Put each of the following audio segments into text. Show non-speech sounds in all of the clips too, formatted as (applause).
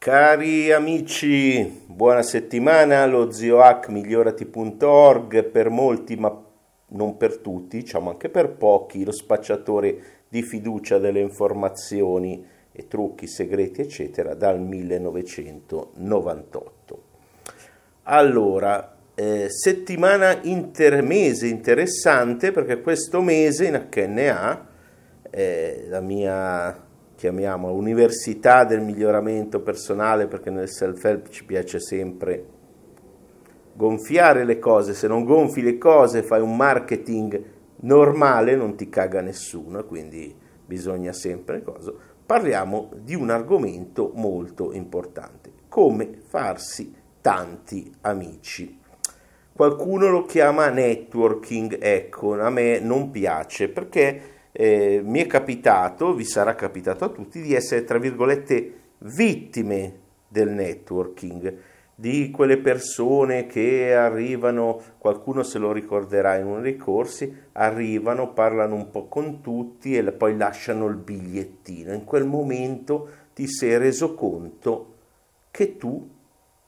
Cari amici, buona settimana, lo ziohack migliorati.org per molti ma non per tutti, diciamo anche per pochi, lo spacciatore di fiducia delle informazioni e trucchi segreti eccetera dal 1998. Allora, eh, settimana intermese interessante perché questo mese in HNA eh, la mia chiamiamola università del miglioramento personale perché nel self-help ci piace sempre gonfiare le cose, se non gonfi le cose fai un marketing normale non ti caga nessuno, quindi bisogna sempre cosa. Parliamo di un argomento molto importante, come farsi tanti amici. Qualcuno lo chiama networking, ecco, a me non piace perché eh, mi è capitato, vi sarà capitato a tutti, di essere, tra virgolette, vittime del networking, di quelle persone che arrivano, qualcuno se lo ricorderà in uno dei corsi, arrivano, parlano un po' con tutti e poi lasciano il bigliettino. In quel momento ti sei reso conto che tu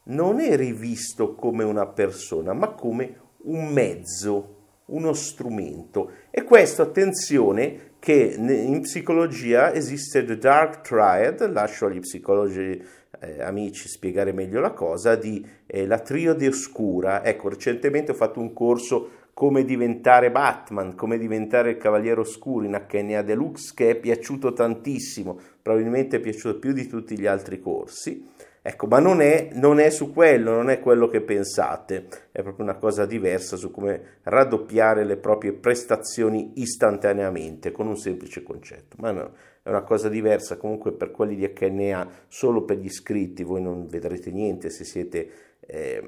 non eri visto come una persona, ma come un mezzo uno strumento. E questo, attenzione, che in psicologia esiste The Dark Triad, lascio agli psicologi eh, amici spiegare meglio la cosa, di eh, la triade oscura. Ecco, recentemente ho fatto un corso come diventare Batman, come diventare il Cavaliere Oscuro in HNA Deluxe che è piaciuto tantissimo, probabilmente è piaciuto più di tutti gli altri corsi. Ecco, ma non è, non è, su quello, non è quello che pensate, è proprio una cosa diversa su come raddoppiare le proprie prestazioni istantaneamente con un semplice concetto. Ma no, è una cosa diversa comunque per quelli di HNA, solo per gli iscritti, voi non vedrete niente se siete eh,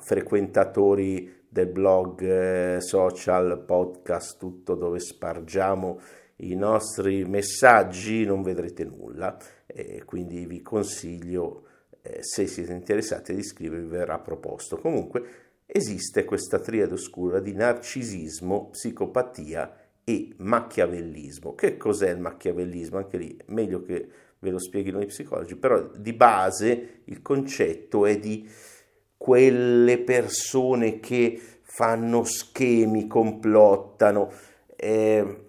frequentatori del blog, eh, social, podcast, tutto dove spargiamo i nostri messaggi, non vedrete nulla. E quindi vi consiglio eh, se siete interessati ad iscrivervi verrà proposto. Comunque esiste questa triade oscura di narcisismo, psicopatia e macchiavellismo. Che cos'è il macchiavellismo? Anche lì meglio che ve lo spieghino i psicologi, però di base il concetto è di quelle persone che fanno schemi, complottano. Eh,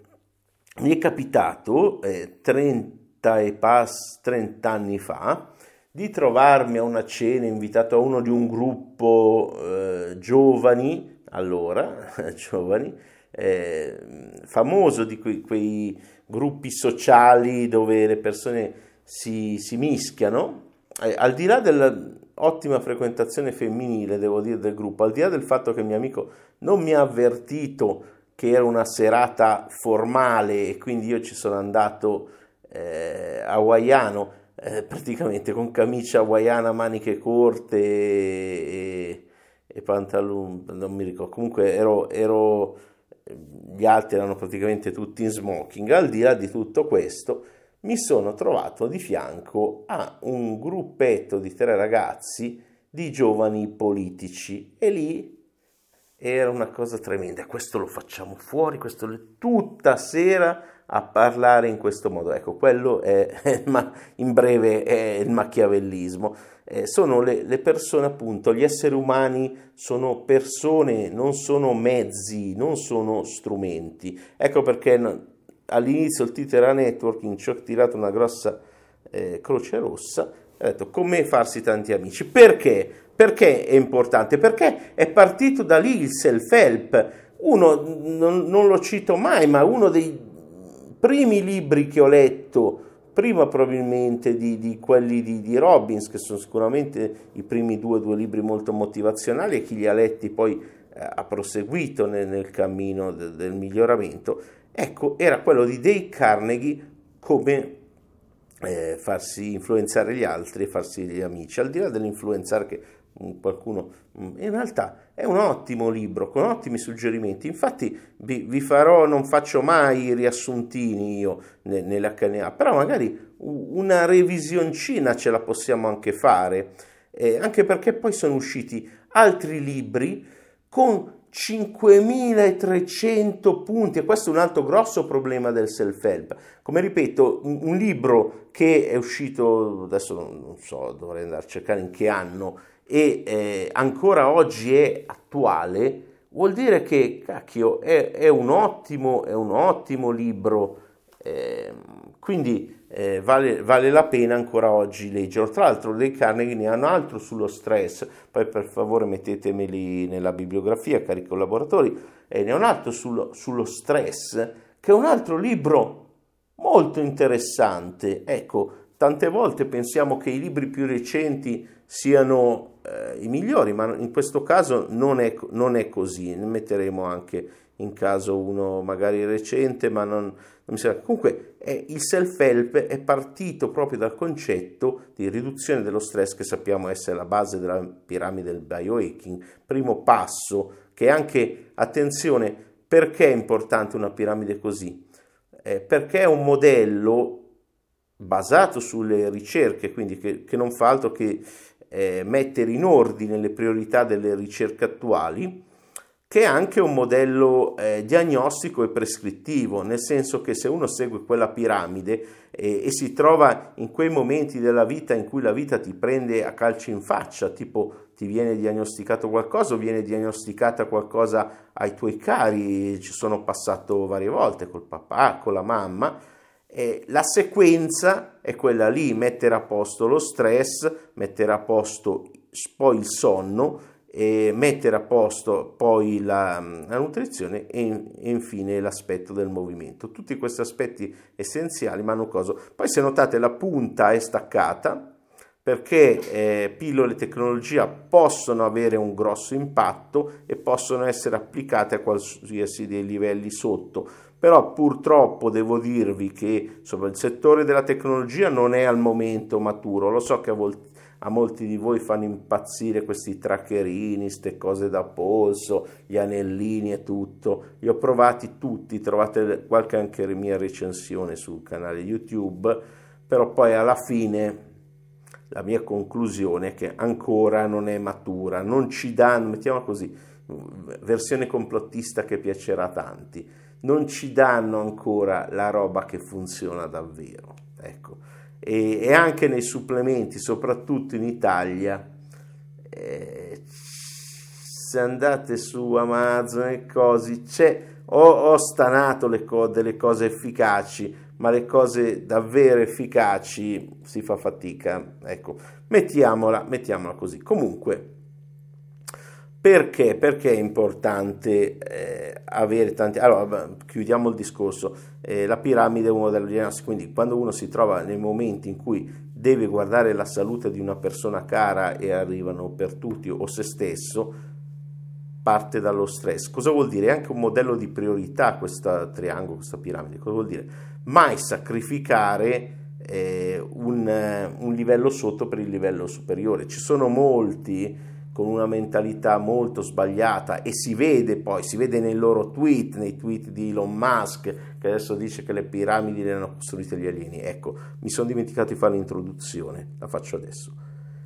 mi è capitato eh, 30 e pass 30 anni fa di trovarmi a una cena invitato a uno di un gruppo eh, giovani, allora, (laughs) giovani, eh, famoso di quei, quei, gruppi sociali dove le persone si, si mischiano, eh, al di là dell'ottima frequentazione femminile, devo dire, del gruppo, al di là del fatto che il mio amico non mi ha avvertito che era una serata formale e quindi io ci sono andato eh, hawaiano, eh, praticamente con camicia hawaiana, maniche corte e, e pantaloni, non mi ricordo, comunque ero, ero, gli altri erano praticamente tutti in smoking, al di là di tutto questo mi sono trovato di fianco a un gruppetto di tre ragazzi di giovani politici. E lì era una cosa tremenda, questo lo facciamo fuori, questo tutta sera a parlare in questo modo. Ecco, quello è, (laughs) ma in breve è il macchiavellismo. Eh, sono le, le, persone, appunto, gli esseri umani sono persone, non sono mezzi, non sono strumenti. Ecco perché all'inizio il titolo era networking, ci ho tirato una grossa eh, croce rossa ho detto come farsi tanti amici. Perché? Perché è importante? Perché è partito da lì il self-help. Uno, non, non lo cito mai, ma uno dei primi libri che ho letto, prima probabilmente di, di quelli di, di, Robbins, che sono sicuramente i primi due, due libri molto motivazionali e chi li ha letti poi eh, ha proseguito nel, nel cammino de, del miglioramento, ecco, era quello di Dale Carnegie come eh, farsi influenzare gli altri e farsi gli amici, al di là dell'influenzare che mm, qualcuno mm, in realtà è un ottimo libro con ottimi suggerimenti infatti vi, farò non faccio mai riassuntini io nell'HNA però magari una revisioncina ce la possiamo anche fare eh, anche perché poi sono usciti altri libri con 5300 punti e questo è un altro grosso problema del self-help. Come ripeto, un, libro che è uscito, adesso non, so, dovrei andare a cercare in che anno, e eh, ancora oggi è attuale, vuol dire che, cacchio, è, è, un, ottimo, è un ottimo libro. Eh, quindi eh, vale, vale, la pena ancora oggi leggerlo. Tra l'altro dei Carnegie ne hanno altro sullo stress, poi per favore mettetemeli nella bibliografia, cari collaboratori, ne hanno altro sullo, sullo stress, che è un altro libro molto interessante. Ecco, tante volte pensiamo che i libri più recenti siano eh, i migliori, ma in questo caso non è, non è così. Ne metteremo anche in caso uno magari recente, ma non, non mi sembra. Comunque eh, il self-help è partito proprio dal concetto di riduzione dello stress che sappiamo essere la base della piramide del biohacking, primo passo che anche, attenzione, perché è importante una piramide così? Eh, perché è un modello basato sulle ricerche, quindi che, che non fa altro che eh, mettere in ordine le priorità delle ricerche attuali, che è anche un modello eh, diagnostico e prescrittivo, nel senso che se uno segue quella piramide eh, e si trova in quei momenti della vita in cui la vita ti prende a calci in faccia, tipo ti viene diagnosticato qualcosa o viene diagnosticata qualcosa ai tuoi cari, ci sono passato varie volte col papà, con la mamma, eh, la sequenza è quella lì, mettere a posto lo stress, mettere a posto poi il sonno, e mettere a posto poi la, la nutrizione e, e, infine l'aspetto del movimento. Tutti questi aspetti essenziali, ma hanno cosa? Poi se notate la punta è staccata perché eh, pillole tecnologia possono avere un grosso impatto e possono essere applicate a qualsiasi dei livelli sotto. Però purtroppo devo dirvi che insomma, il settore della tecnologia non è al momento maturo. Lo so che a volte a molti di voi fanno impazzire questi trackerini, queste cose da polso, gli anellini e tutto. Li ho provati tutti, trovate qualche anche mia recensione sul canale YouTube, però poi alla fine la mia conclusione è che ancora non è matura, non ci danno, mettiamola così, versione complottista che piacerà a tanti, non ci danno ancora la roba che funziona davvero. Ecco e, e anche nei supplementi, soprattutto in Italia. Eh, se andate su Amazon e così, c'è, ho, ho stanato le co- delle cose efficaci, ma le cose davvero efficaci si fa fatica. Ecco, mettiamola, mettiamola così. Comunque, perché? Perché è importante eh, avere tanti... Allora, chiudiamo il discorso. Eh, la piramide è un modello di analisi, quindi quando uno si trova nei momenti in cui deve guardare la salute di una persona cara e arrivano per tutti o se stesso, parte dallo stress. Cosa vuol dire? È anche un modello di priorità questo triangolo, questa piramide. Cosa vuol dire? Mai sacrificare eh, un, un livello sotto per il livello superiore. Ci sono molti con una mentalità molto sbagliata e si vede poi, si vede nei loro tweet, nei tweet di Elon Musk, che adesso dice che le piramidi le hanno costruite gli alieni. Ecco, mi sono dimenticato di fare l'introduzione, la faccio adesso.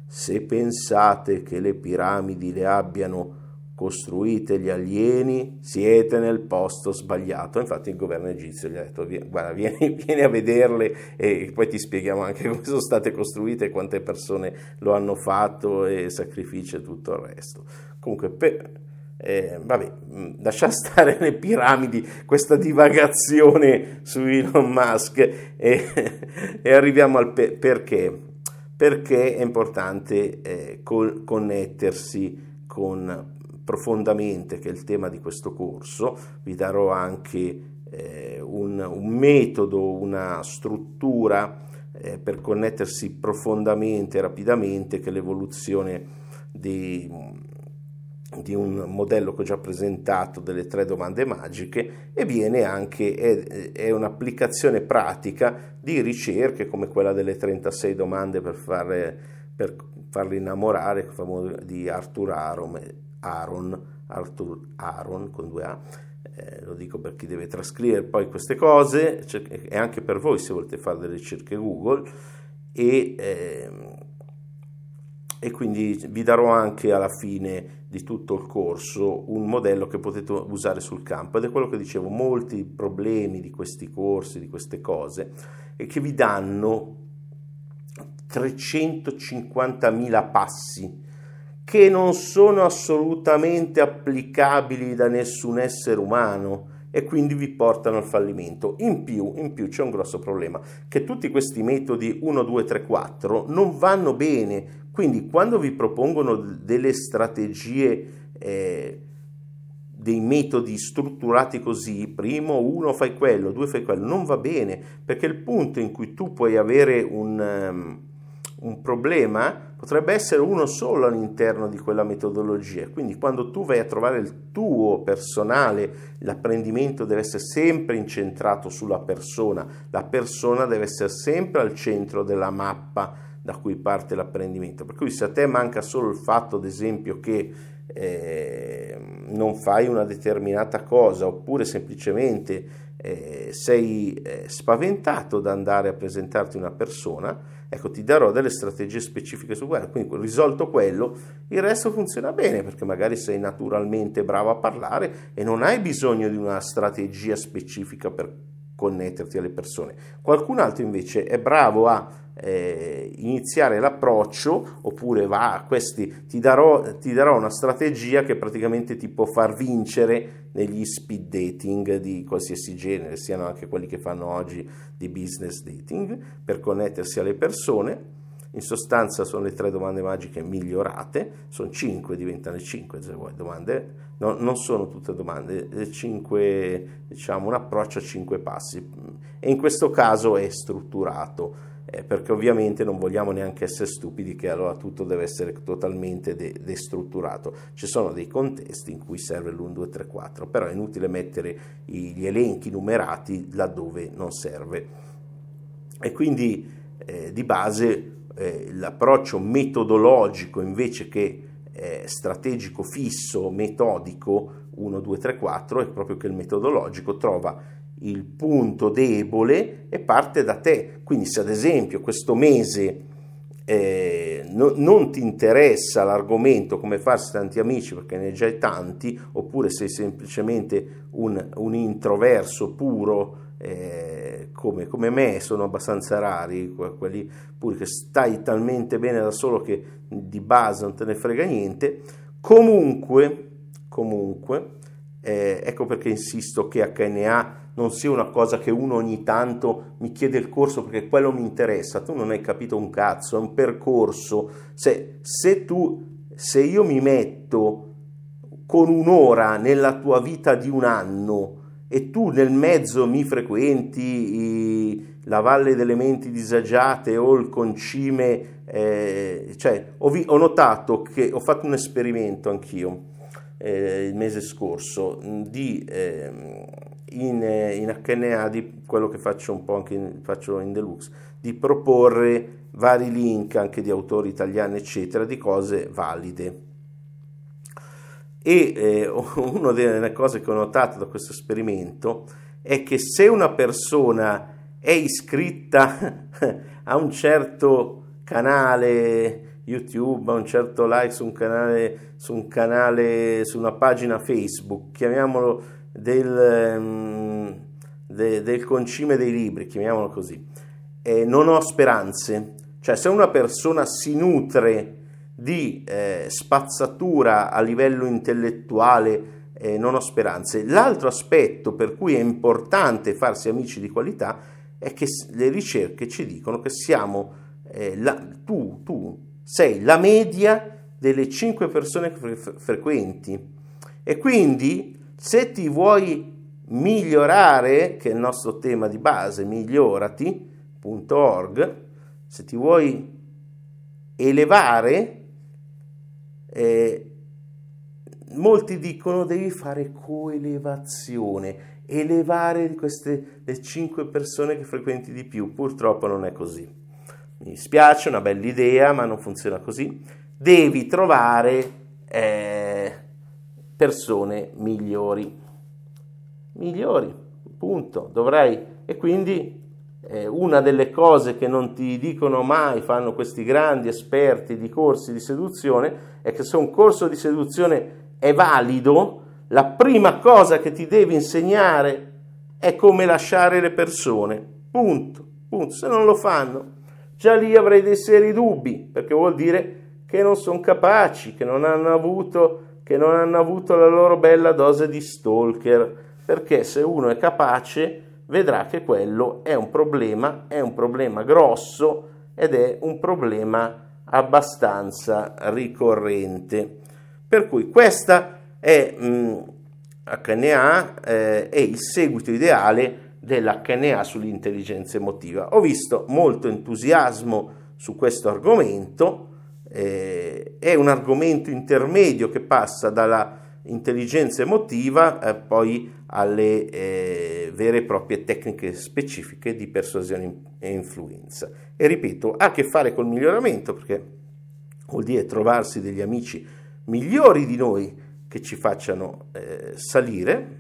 Se pensate che le piramidi le abbiano costruite gli alieni, siete nel posto sbagliato. Infatti il governo egizio gli ha detto, guarda, vieni, (laughs) vieni, a vederle e poi ti spieghiamo anche (laughs) come sono state costruite, quante persone lo hanno fatto e sacrifici e tutto il resto. Comunque, per, eh, vabbè, mm, lascia (laughs) stare le piramidi, questa divagazione su Elon Musk e, e arriviamo al pe- perché. Perché è importante eh, con- connettersi con profondamente, che è il tema di questo corso, vi darò anche eh, un, un, metodo, una struttura eh, per connettersi profondamente e rapidamente, che è l'evoluzione di, di un modello che ho già presentato delle tre domande magiche e viene anche, è, è un'applicazione pratica di ricerche come quella delle 36 domande per, fare, per farli innamorare di Arthur Aron Aaron, Arthur Aaron con due A, eh, lo dico per chi deve trascrivere poi queste cose e anche per voi se volete fare delle ricerche Google. E eh, e quindi vi darò anche alla fine di tutto il corso un modello che potete usare sul campo. Ed è quello che dicevo, molti problemi di questi corsi, di queste cose, e che vi danno 350.000 passi che non sono assolutamente applicabili da nessun essere umano e quindi vi portano al fallimento. In più, in più c'è un grosso problema, che tutti questi metodi 1, 2, 3, 4 non vanno bene, quindi quando vi propongono delle strategie, eh, dei metodi strutturati così, primo uno fai quello, due fai quello, non va bene, perché il punto in cui tu puoi avere un... Um, un problema potrebbe essere uno solo all'interno di quella metodologia. Quindi quando tu vai a trovare il tuo personale, l'apprendimento deve essere sempre incentrato sulla persona, la persona deve essere sempre al centro della mappa da cui parte l'apprendimento. Per cui se a te manca solo il fatto, ad esempio, che eh, non fai una determinata cosa oppure semplicemente eh, sei eh, spaventato da andare a presentarti una persona, ecco ti darò delle strategie specifiche su quello, quindi risolto quello, il resto funziona bene perché magari sei naturalmente bravo a parlare e non hai bisogno di una strategia specifica per connetterti alle persone. Qualcun altro invece è bravo a eh, iniziare l'approccio oppure va a questi, ti darò, ti darò una strategia che praticamente ti può far vincere negli speed dating di qualsiasi genere, siano anche quelli che fanno oggi di business dating, per connettersi alle persone. In sostanza sono le tre domande magiche migliorate, sono cinque, diventano cinque se vuoi domande, no, non sono tutte domande, cinque, diciamo un approccio a cinque passi e in questo caso è strutturato eh, perché ovviamente non vogliamo neanche essere stupidi che allora tutto deve essere totalmente de- destrutturato. Ci sono dei contesti in cui serve l'1, 2, 3, 4, però è inutile mettere gli elenchi numerati laddove non serve. E quindi eh, di base eh, l'approccio metodologico invece che eh, strategico fisso, metodico 1, 2, 3, 4 è proprio che il metodologico trova il punto debole e parte da te. Quindi se ad esempio questo mese eh, no, non ti interessa l'argomento come farsi tanti amici perché ne hai già tanti, oppure sei semplicemente un, un introverso puro eh, come, come, me, sono abbastanza rari, quelli pure che stai talmente bene da solo che di base non te ne frega niente, comunque, comunque eh, ecco perché insisto che HNA non sia una cosa che uno ogni tanto mi chiede il corso perché quello mi interessa, tu non hai capito un cazzo, è un percorso. Se, se tu, se io mi metto con un'ora nella tua vita di un anno e tu nel mezzo mi frequenti i, la Valle delle Menti Disagiate o il Concime, eh, cioè ho, vi, ho notato che ho fatto un esperimento anch'io eh, il mese scorso di, eh, in, in, HNA, di quello che faccio un po' anche in, faccio in deluxe, di proporre vari link anche di autori italiani, eccetera, di cose valide. E eh, (laughs) una delle cose che ho notato da questo esperimento è che se una persona è iscritta (laughs) a un certo canale YouTube, a un certo like su un canale, su, un canale, su una pagina Facebook, chiamiamolo del, um, de, del concime dei libri, chiamiamolo così, e non ho speranze. Cioè se una persona si nutre di eh, spazzatura a livello intellettuale, eh, non ho speranze. L'altro aspetto per cui è importante farsi amici di qualità è che le ricerche ci dicono che siamo, eh, la, tu, tu sei la media delle 5 persone che frequenti e quindi se ti vuoi migliorare, che è il nostro tema di base, migliorati.org, se ti vuoi elevare, eh, molti dicono devi fare coelevazione, elevare queste le 5 persone che frequenti di più, purtroppo non è così. Mi dispiace, una bella idea, ma non funziona così. Devi trovare eh, persone migliori. Migliori, punto. Dovrai, e quindi una delle cose che non ti dicono mai, fanno questi grandi esperti di corsi di seduzione, è che se un corso di seduzione è valido, la prima cosa che ti devi insegnare è come lasciare le persone. Punto. Punto. Se non lo fanno, già lì avrei dei seri dubbi, perché vuol dire che non sono capaci, che non hanno avuto, che non hanno avuto la loro bella dose di stalker. Perché se uno è capace, vedrà che quello è un problema, è un problema grosso ed è un problema abbastanza ricorrente. Per cui questa è mh, mm, HNA eh, è il seguito ideale dell'HNA sull'intelligenza emotiva. Ho visto molto entusiasmo su questo argomento, eh, è un argomento intermedio che passa dalla intelligenza emotiva eh, poi alle eh, vere e proprie tecniche specifiche di persuasione e influenza. E ripeto, ha a che fare col miglioramento perché vuol dire trovarsi degli amici migliori di noi che ci facciano eh, salire,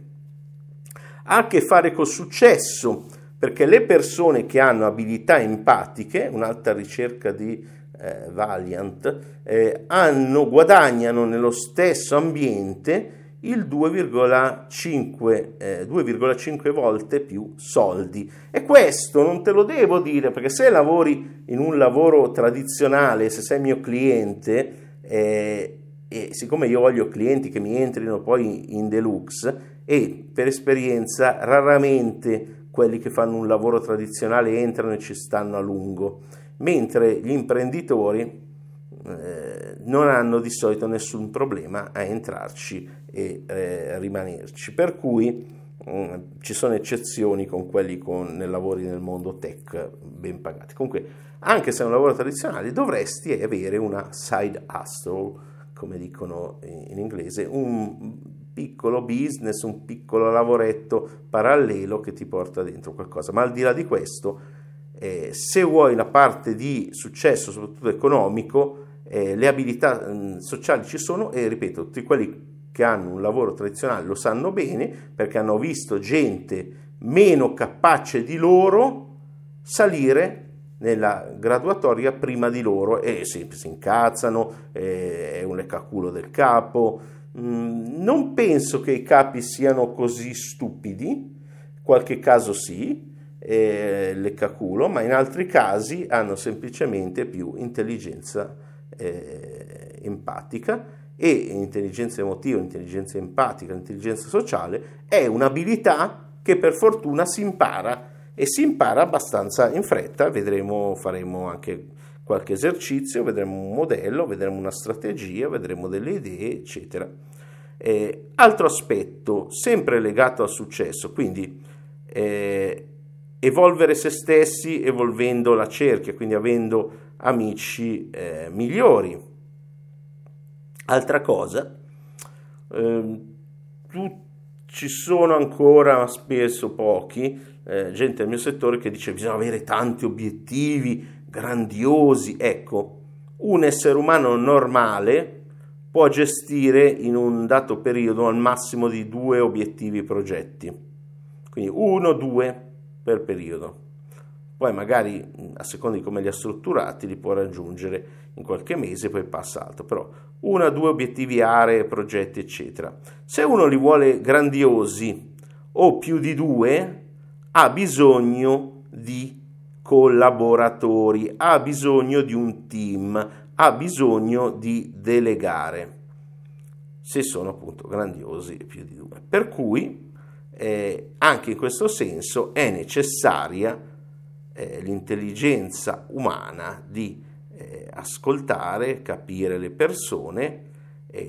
ha a che fare col successo perché le persone che hanno abilità empatiche, un'altra ricerca di eh, Valiant, eh, hanno, guadagnano nello stesso ambiente il 2,5, eh, 2,5 volte più soldi. E questo non te lo devo dire perché se lavori in un lavoro tradizionale, se sei mio cliente, eh, e siccome io voglio clienti che mi entrino poi in deluxe e per esperienza raramente quelli che fanno un lavoro tradizionale entrano e ci stanno a lungo, mentre gli imprenditori eh, non hanno di solito nessun problema a entrarci e eh, rimanerci. Per cui mm, ci sono eccezioni con quelli con nel lavori nel mondo tech ben pagati. Comunque, anche se è un lavoro tradizionale, dovresti avere una side hustle, come dicono in inglese, un piccolo business, un piccolo lavoretto parallelo che ti porta dentro qualcosa. Ma al di là di questo, eh, se vuoi la parte di successo, soprattutto economico, eh, le abilità mh, sociali ci sono e ripeto, tutti quelli che hanno un lavoro tradizionale lo sanno bene perché hanno visto gente meno capace di loro salire nella graduatoria prima di loro e si, si incazzano, eh, è un leccaculo del capo. Mm, non penso che i capi siano così stupidi, qualche caso sì, eh, leccaculo, ma in altri casi hanno semplicemente più intelligenza eh, empatica e intelligenza emotiva, intelligenza empatica, intelligenza sociale è un'abilità che per fortuna si impara e si impara abbastanza in fretta, vedremo, faremo anche qualche esercizio, vedremo un modello, vedremo una strategia, vedremo delle idee, eccetera. Eh, altro aspetto, sempre legato al successo, quindi eh, evolvere se stessi evolvendo la cerchia, quindi avendo amici eh, migliori. Altra cosa, eh, tu, ci sono ancora spesso pochi, eh, gente del mio settore che dice bisogna avere tanti obiettivi grandiosi. Ecco, un essere umano normale può gestire in un dato periodo al massimo di due obiettivi progetti, quindi uno, due per periodo. Poi magari a seconda di come li ha strutturati li può raggiungere in qualche mese, poi passa altro, però uno due obiettivi, aree, progetti, eccetera. Se uno li vuole grandiosi o più di due, ha bisogno di collaboratori, ha bisogno di un team, ha bisogno di delegare, se sono appunto grandiosi più di due. Per cui eh, anche in questo senso è necessaria eh, l'intelligenza umana di eh, ascoltare, capire le persone,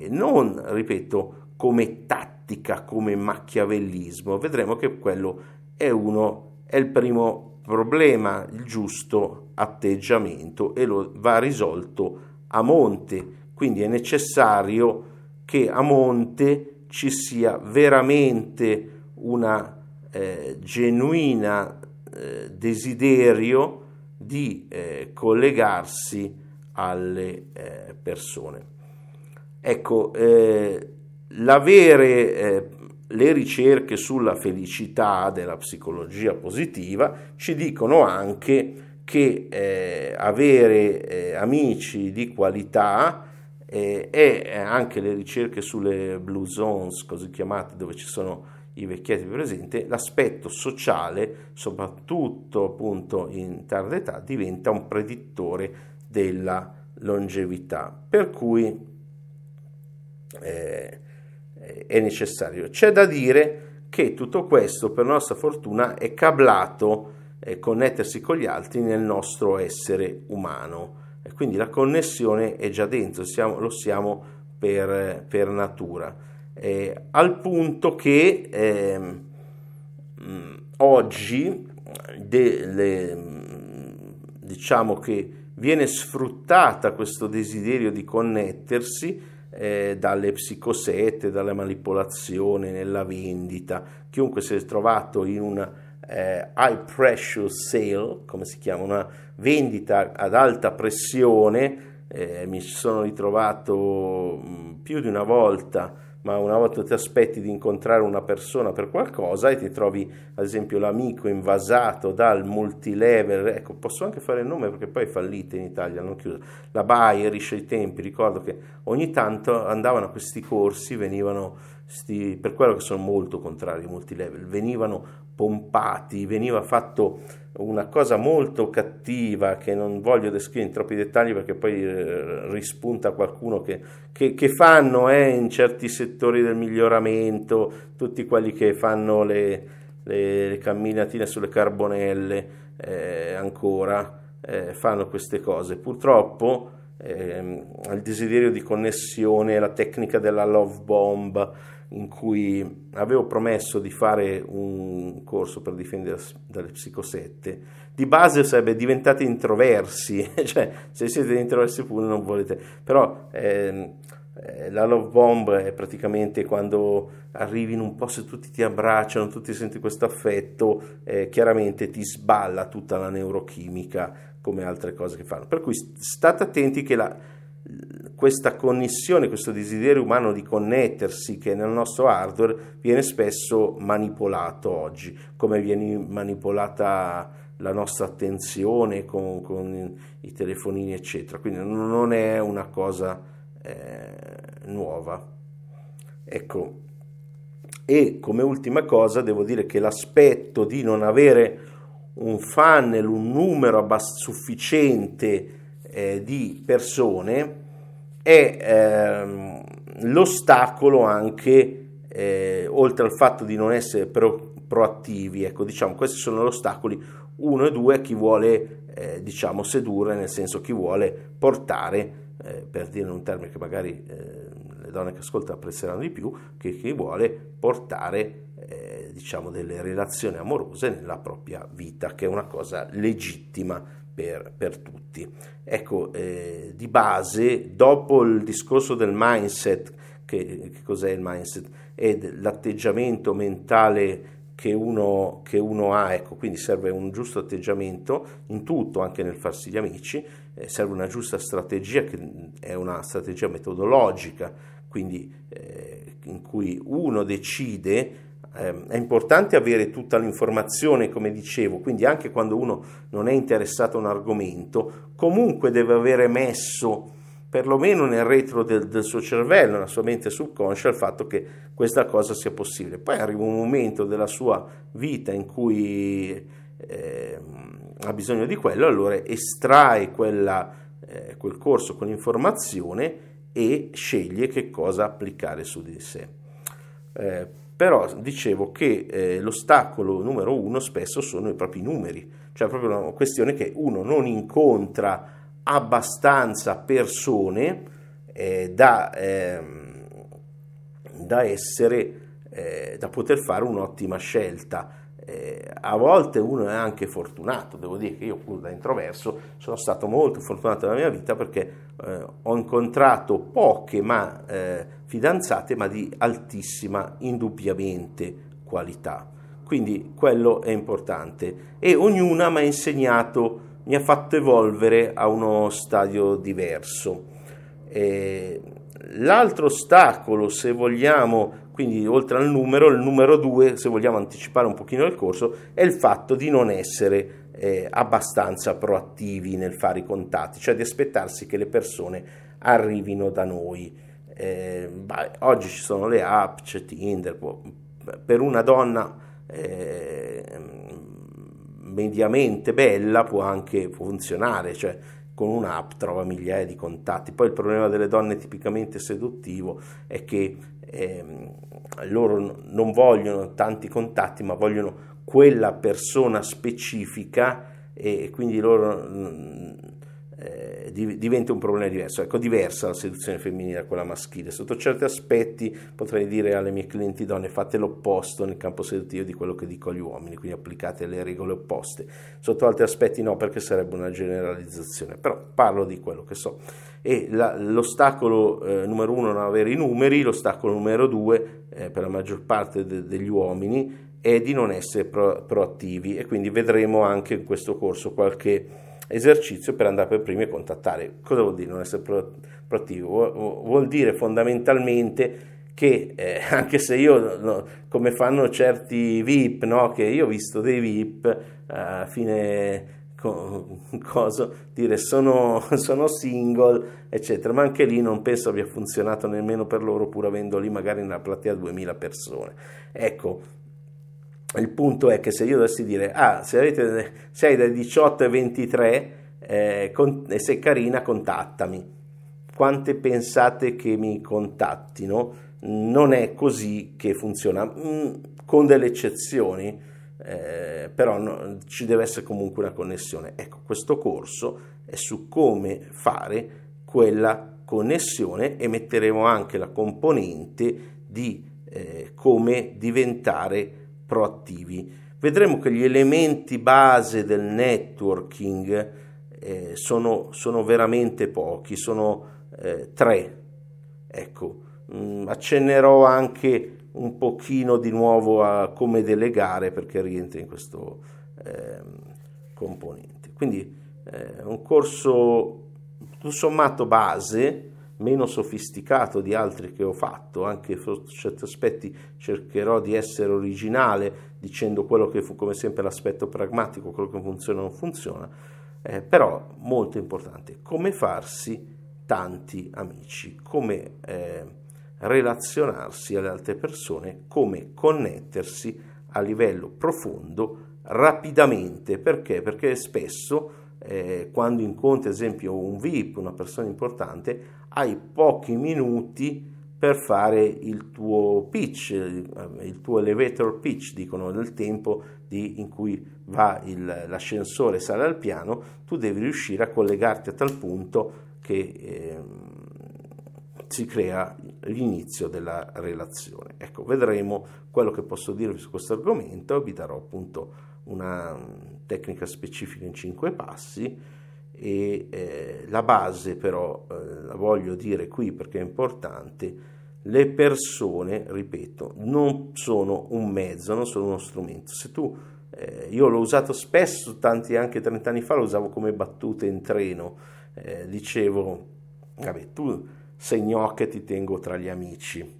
non, ripeto, come tattica, come macchiavellismo. Vedremo che quello è uno, è il primo problema, il giusto atteggiamento e lo va risolto a monte. Quindi è necessario che a monte ci sia veramente una eh, genuina eh, desiderio di eh, collegarsi alle eh, persone. Ecco, eh, l'avere eh, le ricerche sulla felicità della psicologia positiva ci dicono anche che eh, avere eh, amici di qualità eh, e anche le ricerche sulle blue zones, così chiamate, dove ci sono i vecchietti presenti, l'aspetto sociale, soprattutto appunto in tarda età, diventa un predittore della longevità. Per cui eh, è necessario. C'è da dire che tutto questo, per nostra fortuna, è cablato eh, connettersi con gli altri nel nostro essere umano. E quindi la connessione è già dentro, siamo, lo siamo per, per natura. Eh, al punto che eh, oggi delle, diciamo che viene sfruttata questo desiderio di connettersi eh, dalle psicosette, dalla manipolazione, nella vendita. Chiunque si è trovato in una eh, high pressure sale, come si chiama, una vendita ad alta pressione, eh, mi sono ritrovato mh, più di una volta ma una volta ti aspetti di incontrare una persona per qualcosa e ti trovi ad esempio l'amico invasato dal multilevel, ecco posso anche fare il nome perché poi è fallita in Italia, non chiuso, la Bayer, i tempi, ricordo che ogni tanto andavano a questi corsi, venivano, sti, per quello che sono molto contrari ai multilevel, venivano pompati, veniva fatto una cosa molto cattiva che non voglio descrivere in troppi dettagli perché poi eh, rispunta qualcuno che, che, che fanno eh, in certi settori del miglioramento, tutti quelli che fanno le, le, le camminatine sulle carbonelle eh, ancora, eh, fanno queste cose. Purtroppo eh, il desiderio di connessione, la tecnica della love bomb, in cui avevo promesso di fare un corso per difendere dalle psicosette, di base sarebbe diventate introversi, (laughs) cioè se siete introversi pure non volete, però ehm, eh, la love bomb è praticamente quando arrivi in un posto e tutti ti abbracciano, tutti senti questo affetto, eh, chiaramente ti sballa tutta la neurochimica come altre cose che fanno. Per cui state attenti che la, questa connessione, questo desiderio umano di connettersi che nel nostro hardware viene spesso manipolato oggi, come viene manipolata la nostra attenzione con, con i telefonini, eccetera. Quindi non è una cosa eh, nuova. Ecco, e come ultima cosa devo dire che l'aspetto di non avere un funnel, un numero abbast- sufficiente eh, di persone è ehm, l'ostacolo anche, eh, oltre al fatto di non essere pro, proattivi, ecco, diciamo, questi sono gli ostacoli, uno e due, chi vuole, eh, diciamo, sedurre, nel senso chi vuole portare, eh, per dire un termine che magari eh, le donne che ascoltano apprezzeranno di più, che chi vuole portare, eh, diciamo, delle relazioni amorose nella propria vita, che è una cosa legittima per, per tutti. Ecco, eh, di base, dopo il discorso del mindset, che, che cos'è il mindset? È l'atteggiamento mentale che uno, che uno, ha, ecco, quindi serve un giusto atteggiamento in tutto, anche nel farsi gli amici, eh, serve una giusta strategia che è una strategia metodologica, quindi eh, in cui uno decide eh, è importante avere tutta l'informazione, come dicevo, quindi anche quando uno non è interessato a un argomento, comunque deve avere messo perlomeno nel retro del, del, suo cervello, nella sua mente subconscia, il fatto che questa cosa sia possibile. Poi arriva un momento della sua vita in cui eh, ha bisogno di quello, allora estrae quella, eh, quel corso con informazione e sceglie che cosa applicare su di sé. Eh, però dicevo che eh, l'ostacolo numero uno spesso sono i propri numeri, cioè proprio una questione che uno non incontra abbastanza persone eh, da, eh, da essere, eh, da poter fare un'ottima scelta. Eh, a volte uno è anche fortunato, devo dire che io pur da introverso sono stato molto fortunato nella mia vita perché eh, ho incontrato poche ma eh, fidanzate ma di altissima indubbiamente qualità. Quindi quello è importante e ognuna mi ha insegnato, mi ha fatto evolvere a uno stadio diverso. L'altro ostacolo, se vogliamo, quindi oltre al numero, il numero due, se vogliamo anticipare un pochino il corso, è il fatto di non essere eh, abbastanza proattivi nel fare i contatti, cioè di aspettarsi che le persone arrivino da noi. Eh, beh, oggi ci sono le app, c'è Tinder, per una donna eh, mediamente bella può anche funzionare, cioè con un'app trova migliaia di contatti. Poi il problema delle donne tipicamente seduttivo è che eh, loro non vogliono tanti contatti, ma vogliono quella persona specifica e quindi loro eh, diventa un problema diverso. Ecco, diversa la seduzione femminile da quella maschile. Sotto certi aspetti potrei dire alle mie clienti donne fate l'opposto nel campo seduttivo di quello che dico agli uomini, quindi applicate le regole opposte. Sotto altri aspetti no, perché sarebbe una generalizzazione, però parlo di quello che so. E la, l'ostacolo eh, numero uno non avere i numeri, l'ostacolo numero due eh, per la maggior parte de- degli uomini è di non essere pro- proattivi e quindi vedremo anche in questo corso qualche esercizio per andare per primi a contattare. Cosa vuol dire non essere pro- proattivo? Vuol dire fondamentalmente che eh, (laughs) anche se io, no, come fanno certi VIP, no, che io ho visto dei VIP eh, a fine (laughs) cosa dire sono, (laughs) sono, single eccetera ma anche lì non penso abbia funzionato nemmeno per loro pur avendo lì magari una platea 2000 persone ecco il punto è che se io dovessi dire, ah, se, avete, se dai 18 ai 23 eh, con, e sei carina, contattami. Quante pensate che mi contattino? Non è così che funziona, mm, con delle eccezioni, eh, però no, ci deve essere comunque una connessione. Ecco, questo corso è su come fare quella connessione e metteremo anche la componente di eh, come diventare proattivi. Vedremo che gli elementi base del networking eh, sono, sono, veramente pochi, sono eh, tre. Ecco, mh, mm, accennerò anche un pochino di nuovo a come delegare perché rientra in questo eh, componente. Quindi eh, un corso tutto sommato base, meno sofisticato di altri che ho fatto, anche su certi aspetti cercherò di essere originale dicendo quello che fu come sempre l'aspetto pragmatico, quello che funziona o non funziona, eh, però molto importante, come farsi tanti amici, come eh, relazionarsi alle altre persone, come connettersi a livello profondo rapidamente, perché? Perché spesso eh, quando incontri ad esempio un VIP, una persona importante, hai pochi minuti per fare il tuo pitch, il tuo elevator pitch, dicono del tempo di, in cui va il, l'ascensore sale al piano, tu devi riuscire a collegarti a tal punto che eh, si crea l'inizio della relazione. Ecco, vedremo quello che posso dirvi su questo argomento, vi darò appunto una tecnica specifica in cinque passi e eh, la base però eh, la voglio dire qui perché è importante le persone ripeto non sono un mezzo non sono uno strumento. Se tu eh, io l'ho usato spesso tanti anche 30 anni fa lo usavo come battute in treno. Eh, dicevo vabbè tu sei gnocca e ti tengo tra gli amici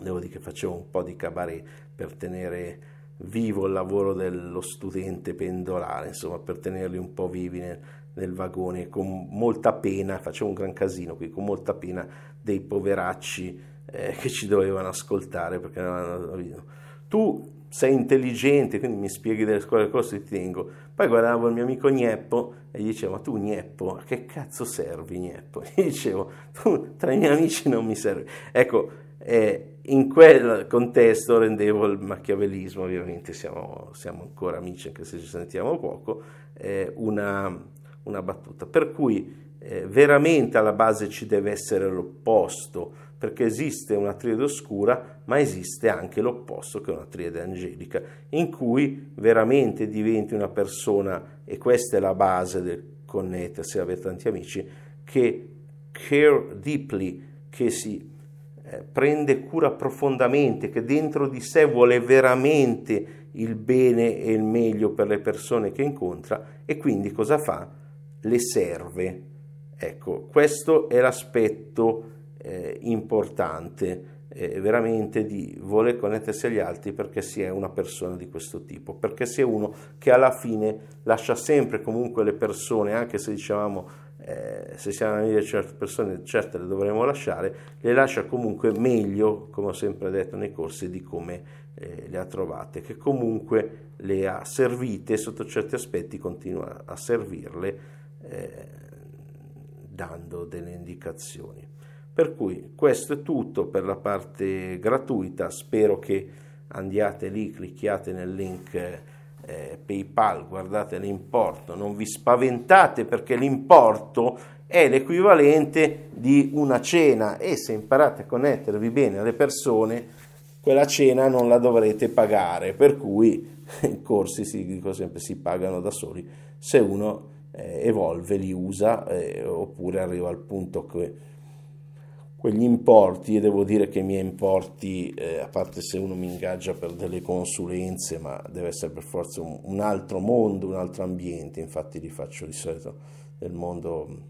devo dire che facevo un po' di cabaret per tenere vivo il lavoro dello studente pendolare, insomma, per tenerli un po' vivi nel, nel vagone, con molta pena, facevo un gran casino qui, con molta pena dei poveracci eh, che ci dovevano ascoltare, perché tu sei intelligente, quindi mi spieghi delle scuole cose ti tengo. Poi guardavo il mio amico Gneppo e gli dicevo, tu Gneppo, a che cazzo servi Gneppo? (laughs) Gli dicevo, tu tra i miei amici non mi servi. Ecco, eh, in quel contesto rendevo il machiavellismo, ovviamente siamo, siamo ancora amici anche se ci sentiamo poco, eh, una, una, battuta. Per cui eh, veramente alla base ci deve essere l'opposto, perché esiste una triade oscura, ma esiste anche l'opposto che è una triade angelica, in cui veramente diventi una persona, e questa è la base del connettersi, avere tanti amici, che care deeply, che si eh, prende cura profondamente, che dentro di sé vuole veramente il bene e il meglio per le persone che incontra e quindi cosa fa? Le serve. Ecco, questo è l'aspetto eh, importante eh, veramente di voler connettersi agli altri perché si è una persona di questo tipo, perché si è uno che alla fine lascia sempre comunque le persone, anche se dicevamo eh, se siamo amici di certe persone, certe le dovremo lasciare, le lascia comunque meglio, come ho sempre detto nei corsi, di come eh, le ha trovate, che comunque le ha servite sotto certi aspetti, continua a servirle eh, dando delle indicazioni. Per cui questo è tutto per la parte gratuita, spero che andiate lì, clicchiate nel link eh, PayPal, guardate l'importo, non vi spaventate perché l'importo è l'equivalente di una cena. E se imparate a connettervi bene alle persone, quella cena non la dovrete pagare, per cui (laughs) i corsi si, dico sempre, si pagano da soli se uno eh, evolve, li usa eh, oppure arriva al punto che quegli importi e devo dire che i miei importi, eh, a parte se uno mi ingaggia per delle consulenze, ma deve essere per forza un, un, altro mondo, un altro ambiente, infatti li faccio di solito nel mondo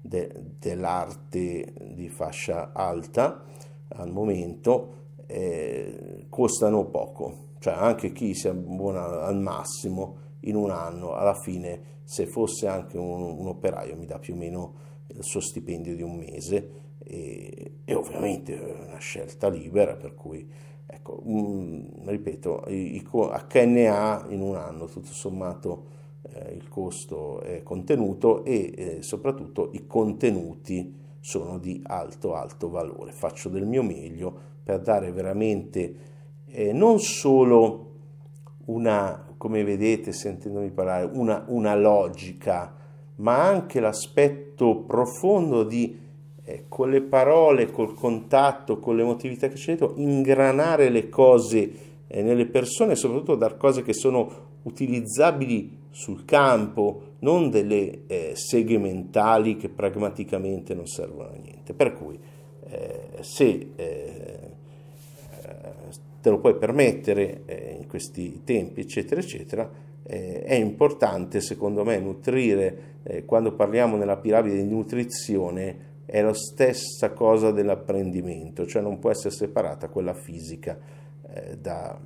de, dell'arte di fascia alta al momento, eh, costano poco, cioè anche chi si abbona al massimo in un anno, alla fine se fosse anche un, un operaio mi dà più o meno il suo stipendio di un mese e, e ovviamente è una scelta libera per cui ecco, mh, ripeto, i, i, HNA in un anno tutto sommato eh, il costo è contenuto e eh, soprattutto i contenuti sono di alto alto valore. Faccio del mio meglio per dare veramente eh, non solo una, come vedete sentendomi parlare, una, una logica, ma anche l'aspetto profondo di eh, con le parole, col contatto, con l'emotività che c'è dentro, ingranare le cose eh, nelle persone e soprattutto dar cose che sono utilizzabili sul campo, non delle eh, seghe mentali che pragmaticamente non servono a niente. Per cui eh, se eh, te lo puoi permettere eh, in questi tempi, eccetera, eccetera, è importante secondo me nutrire, quando parliamo nella piramide di nutrizione, è la stessa cosa dell'apprendimento, cioè non può essere separata quella fisica eh, da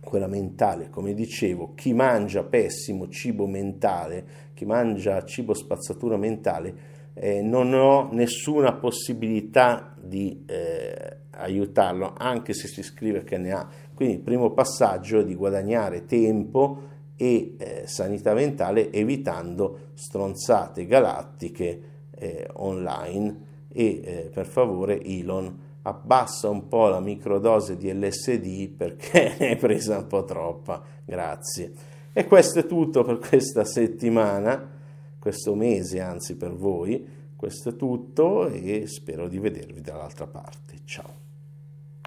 quella mentale. Come dicevo, chi mangia pessimo cibo mentale, chi mangia cibo spazzatura mentale, eh, non ho nessuna possibilità di eh, aiutarlo, anche se si scrive che ne ha. Quindi il primo passaggio è di guadagnare tempo e eh, sanità mentale evitando stronzate galattiche eh, online e eh, per favore Elon abbassa un po' la microdose di LSD perché (laughs) ne è presa un po' troppa, grazie. E questo è tutto per questa settimana, questo mese anzi per voi, questo è tutto e spero di vedervi dall'altra parte. Ciao.